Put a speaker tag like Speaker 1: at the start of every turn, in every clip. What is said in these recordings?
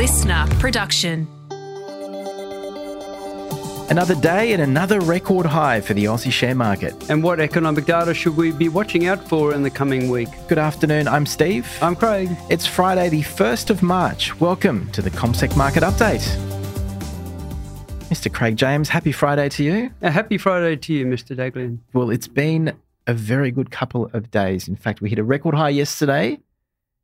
Speaker 1: listener production.
Speaker 2: Another day and another record high for the Aussie share market.
Speaker 3: And what economic data should we be watching out for in the coming week?
Speaker 2: Good afternoon, I'm Steve.
Speaker 3: I'm Craig.
Speaker 2: It's Friday, the 1st of March. Welcome to the CommSec Market Update. Mr. Craig James, happy Friday to you.
Speaker 3: A happy Friday to you, Mr. Daghlian.
Speaker 2: Well, it's been a very good couple of days. In fact, we hit a record high yesterday,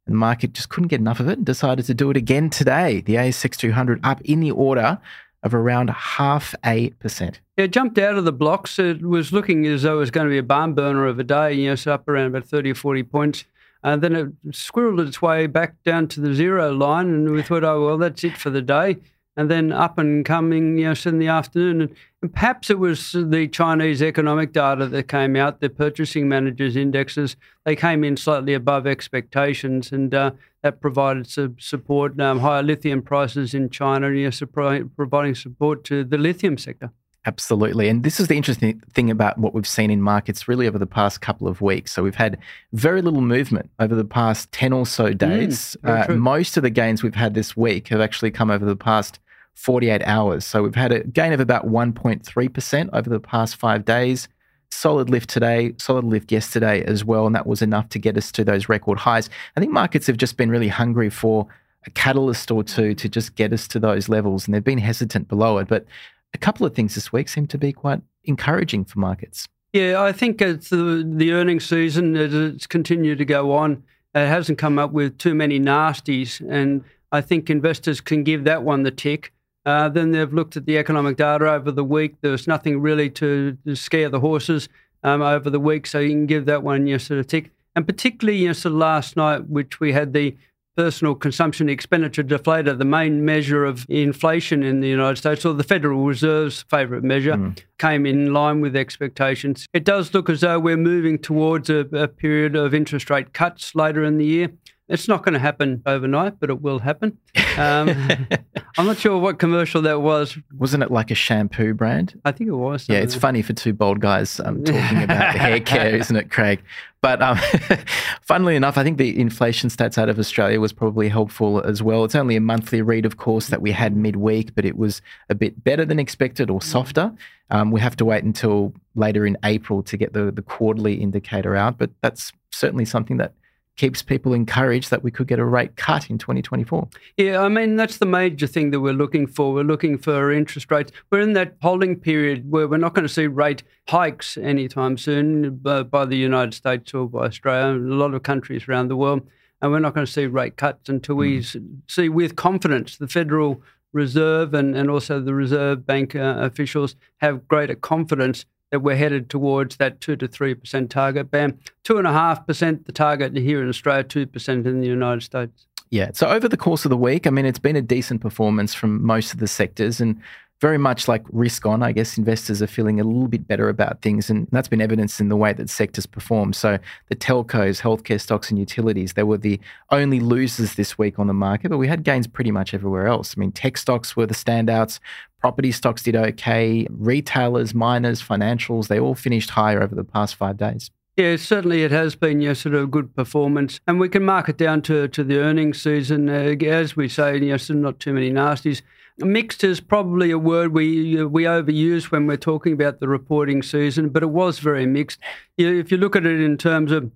Speaker 2: and the market just couldn't get enough of it and decided to do it again today. The ASX 200 up in the order of around half a percent.
Speaker 3: It jumped out of the blocks. It was looking as though it was going to be a barn burner of a day, you know, so up around about 30 or 40 points. And then it squirreled its way back down to the zero line, and we thought, oh, well, that's it for the day. And then up and coming, you know, in the afternoon. And, and perhaps it was the Chinese economic data that came out, the purchasing managers' indexes. They came in slightly above expectations, and uh, that provided some support. Um, higher lithium prices in China, you know, providing support to the lithium sector.
Speaker 2: Absolutely. And this is the interesting thing about what we've seen in markets really over the past couple of weeks. So we've had very little movement over the past 10 or so days.
Speaker 3: Mm,
Speaker 2: uh, most of the gains we've had this week have actually come over the past 48 hours. So we've had a gain of about 1.3% over the past five days. Solid lift today, solid lift yesterday as well. And that was enough to get us to those record highs. I think markets have just been really hungry for a catalyst or two to just get us to those levels. And they've been hesitant below it. But a couple of things this week seem to be quite encouraging for markets.
Speaker 3: Yeah, I think it's the, the earnings season, as it's continued to go on. It hasn't come up with too many nasties. And I think investors can give that one the tick. Uh, then they've looked at the economic data over the week. There was nothing really to, to scare the horses um, over the week, so you can give that one your sort of tick. And particularly, you know, sort of last night, which we had the personal consumption expenditure deflator, the main measure of inflation in the United States, or the Federal Reserve's favourite measure, mm. came in line with expectations. It does look as though we're moving towards a, a period of interest rate cuts later in the year. It's not going to happen overnight, but it will happen. Um, I'm not sure what commercial that was.
Speaker 2: Wasn't it like a shampoo brand?
Speaker 3: I think it was.
Speaker 2: Yeah, it's funny for two bald guys um, talking about hair care, isn't it, Craig? But um, funnily enough, I think the inflation stats out of Australia was probably helpful as well. It's only a monthly read, of course, that we had midweek, but it was a bit better than expected or softer. Um, we have to wait until later in April to get the, the quarterly indicator out, but that's certainly something that keeps people encouraged that we could get a rate cut in 2024.
Speaker 3: Yeah, I mean, that's the major thing that we're looking for. We're looking for interest rates. We're in that holding period where we're not going to see rate hikes anytime soon by the United States or by Australia and a lot of countries around the world. And we're not going to see rate cuts until we mm. see with confidence the Federal Reserve and, and also the Reserve Bank uh, officials have greater confidence that we're headed towards that 2 to 3% target. Bam, 2.5% the target here in Australia, 2% in the United States.
Speaker 2: Yeah. So over the course of the week, I mean, it's been a decent performance from most of the sectors and very much like risk on. I guess investors are feeling a little bit better about things. And that's been evidenced in the way that sectors perform. So the telcos, healthcare stocks, and utilities, they were the only losers this week on the market, but we had gains pretty much everywhere else. I mean, tech stocks were the standouts. Property stocks did okay. Retailers, miners, financials, they all finished higher over the past five days.
Speaker 3: Yeah, certainly it has been yeah, sort of good performance. And we can mark it down to, to the earnings season. Uh, as we say, you know, not too many nasties. Mixed is probably a word we we overuse when we're talking about the reporting season, but it was very mixed. If you look at it in terms of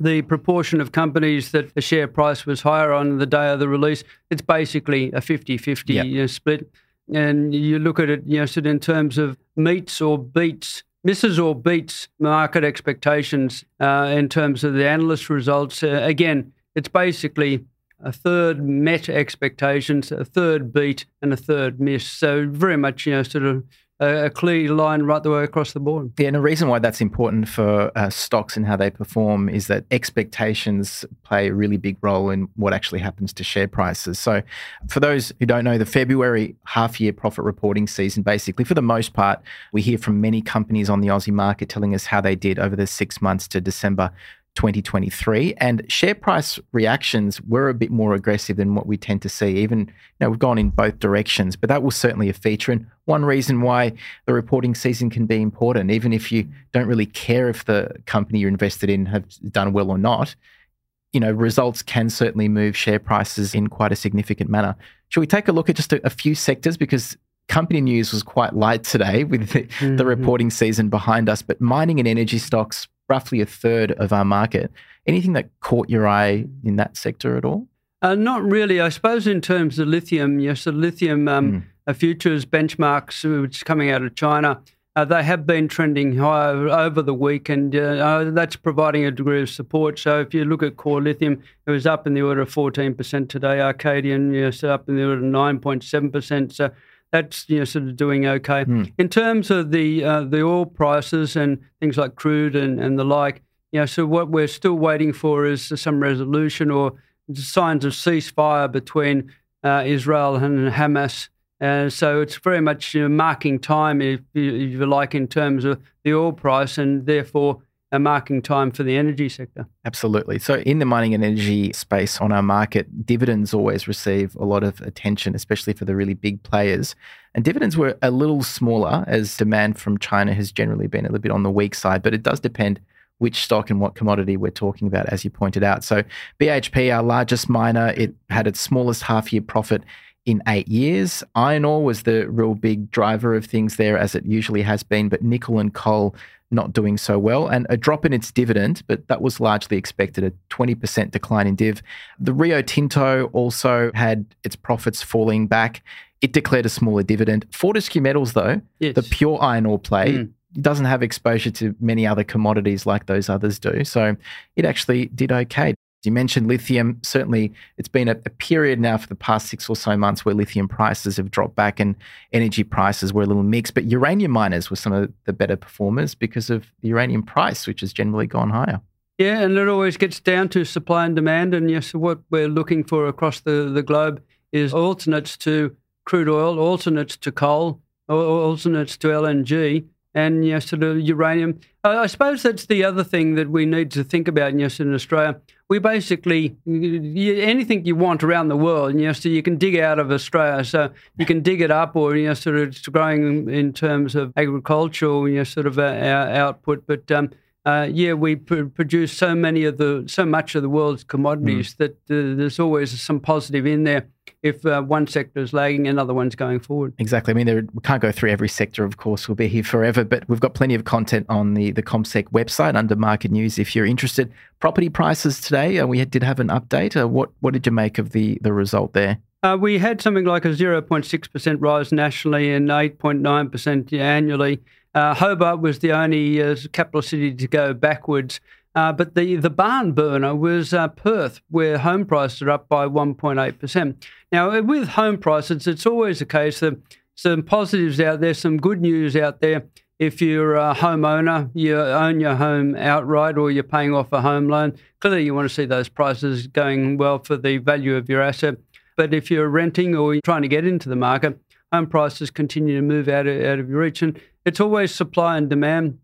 Speaker 3: the proportion of companies that the share price was higher on the day of the release, it's basically a 50 50 yep. you know, split and you look at it, you know, in terms of meets or beats, misses or beats market expectations uh, in terms of the analyst results. Uh, again, it's basically a third met expectations, a third beat, and a third miss. So very much, you know, sort of a, clear line right the way across the board.
Speaker 2: Yeah, and the reason why that's important for uh, stocks and how they perform is that expectations play a really big role in what actually happens to share prices. So, for those who don't know, the February half year profit reporting season, basically, for the most part, we hear from many companies on the Aussie market telling us how they did over the six months to December 2023 and share price reactions were a bit more aggressive than what we tend to see. Even you know we've gone in both directions but that was certainly a feature and one reason why the reporting season can be important even if you don't really care if the company you're invested in have done well or not you know results can certainly move share prices in quite a significant manner. Should we take a look at just a, a few sectors? Because company news was quite light today with the, mm-hmm. the, reporting season behind us, but mining and energy stocks, roughly a third of our market. Anything that caught your eye in that sector at all?
Speaker 3: Uh, not really. I suppose in terms of lithium, yes, the lithium um, mm. futures benchmarks, uh, which is coming out of China, uh, they have been trending higher over the week, and uh, uh, that's providing a degree of support. So if you look at core lithium, it was up in the order of 14% today. Arcadium, yes, up in the order of 9.7%. So that's you know sort of doing okay. Mm. In terms of the uh, the oil prices and things like crude and, and the like, you know, so what we're still waiting for is some resolution or signs of ceasefire between uh, Israel and Hamas. And so it's very much you know, marking time, if you, if you like, in terms of the oil price, and therefore a marking time for the energy sector.
Speaker 2: Absolutely. So, in the mining and energy space on our market, dividends always receive a lot of attention, especially for the really big players. And dividends were a little smaller as demand from China has generally been a little bit on the weak side, but it does depend which stock and what commodity we're talking about, as you pointed out. So, BHP, our largest miner, it had its smallest half year profit in eight years. Iron ore was the real big driver of things there, as it usually has been, but nickel and coal not doing so well, and a drop in its dividend, but that was largely expected a 20% decline in div. The Rio Tinto also had its profits falling back. It declared a smaller dividend. Fortescue Metals, though, yes. the pure iron ore play, mm. doesn't have exposure to many other commodities like those others do. So it actually did okay. You mentioned lithium. Certainly, it's been a, a, period now for the past six or so months where lithium prices have dropped back and energy prices were a little mixed. But uranium miners were some of the better performers because of the uranium price, which has generally gone higher.
Speaker 3: Yeah, and it always gets down to supply and demand. And yes, what we're looking for across the, the globe is alternates to crude oil, alternates to coal, alternates to LNG and yes, of uranium. I suppose that's the other thing that we need to think about. Yes, in Australia, we basically anything you want around the world. And yes, so you can dig out of Australia, so you can dig it up, or you know, sort of it's growing in terms of agricultural, you know, sort of uh, output. But um, uh, yeah, we pr- produce so many of the so much of the world's commodities mm. that uh, there's always some positive in there. If uh, one sector is lagging, another one's going forward.
Speaker 2: Exactly. I mean, there, we can't go through every sector, of course. We'll be here forever, but we've got plenty of content on the the CommSec website under Market News if you're interested. Property prices today, uh, we did have an update. Uh, what what did you make of the the result there?
Speaker 3: Uh, we had something like a 0.6% rise nationally and 8.9% annually. Uh, Hobart was the only uh, capital city to go backwards. Uh, but the, the barn burner was uh, Perth, where home prices are up by 1.8%. Now, with home prices, it's always the case that some positives out there, some good news out there. If you're a homeowner, you own your home outright or you're paying off a home loan, clearly you want to see those prices going well for the value of your asset. But if you're renting or you're trying to get into the market, home prices continue to move out of, out of your reach. And it's always supply and demand.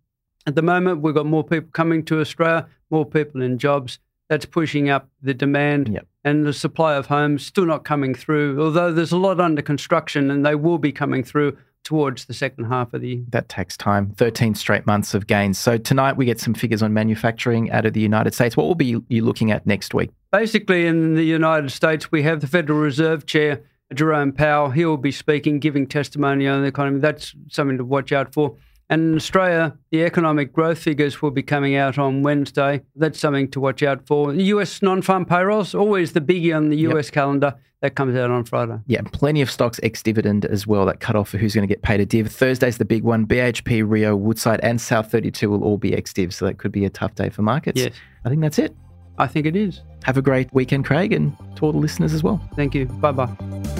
Speaker 3: At the moment, we've got more people coming to Australia, more people in jobs. That's pushing up the demand. Yep. And the supply of homes still not coming through, although there's a lot under construction and they will be coming through towards the second half of the year.
Speaker 2: That takes time. 13 straight months of gains. So tonight we get some figures on manufacturing out of the United States. What will be you looking at next week?
Speaker 3: Basically, in the United States, we have the Federal Reserve Chair Jerome Powell. He will be speaking, giving testimony on the economy. That's something to watch out for. And in Australia, the economic growth figures will be coming out on Wednesday. That's something to watch out for. US non farm payrolls, always the biggie on the US yep. calendar. That comes out on Friday.
Speaker 2: Yeah, plenty of stocks ex dividend as well that cut off for who's going to get paid a div. Thursday's the big one. BHP, Rio, Woodside, and South 32 will all be ex div. So that could be a tough day for markets.
Speaker 3: Yes.
Speaker 2: I think that's it.
Speaker 3: I think it is.
Speaker 2: Have a great weekend, Craig, and to all the listeners as well.
Speaker 3: Thank you. Bye bye.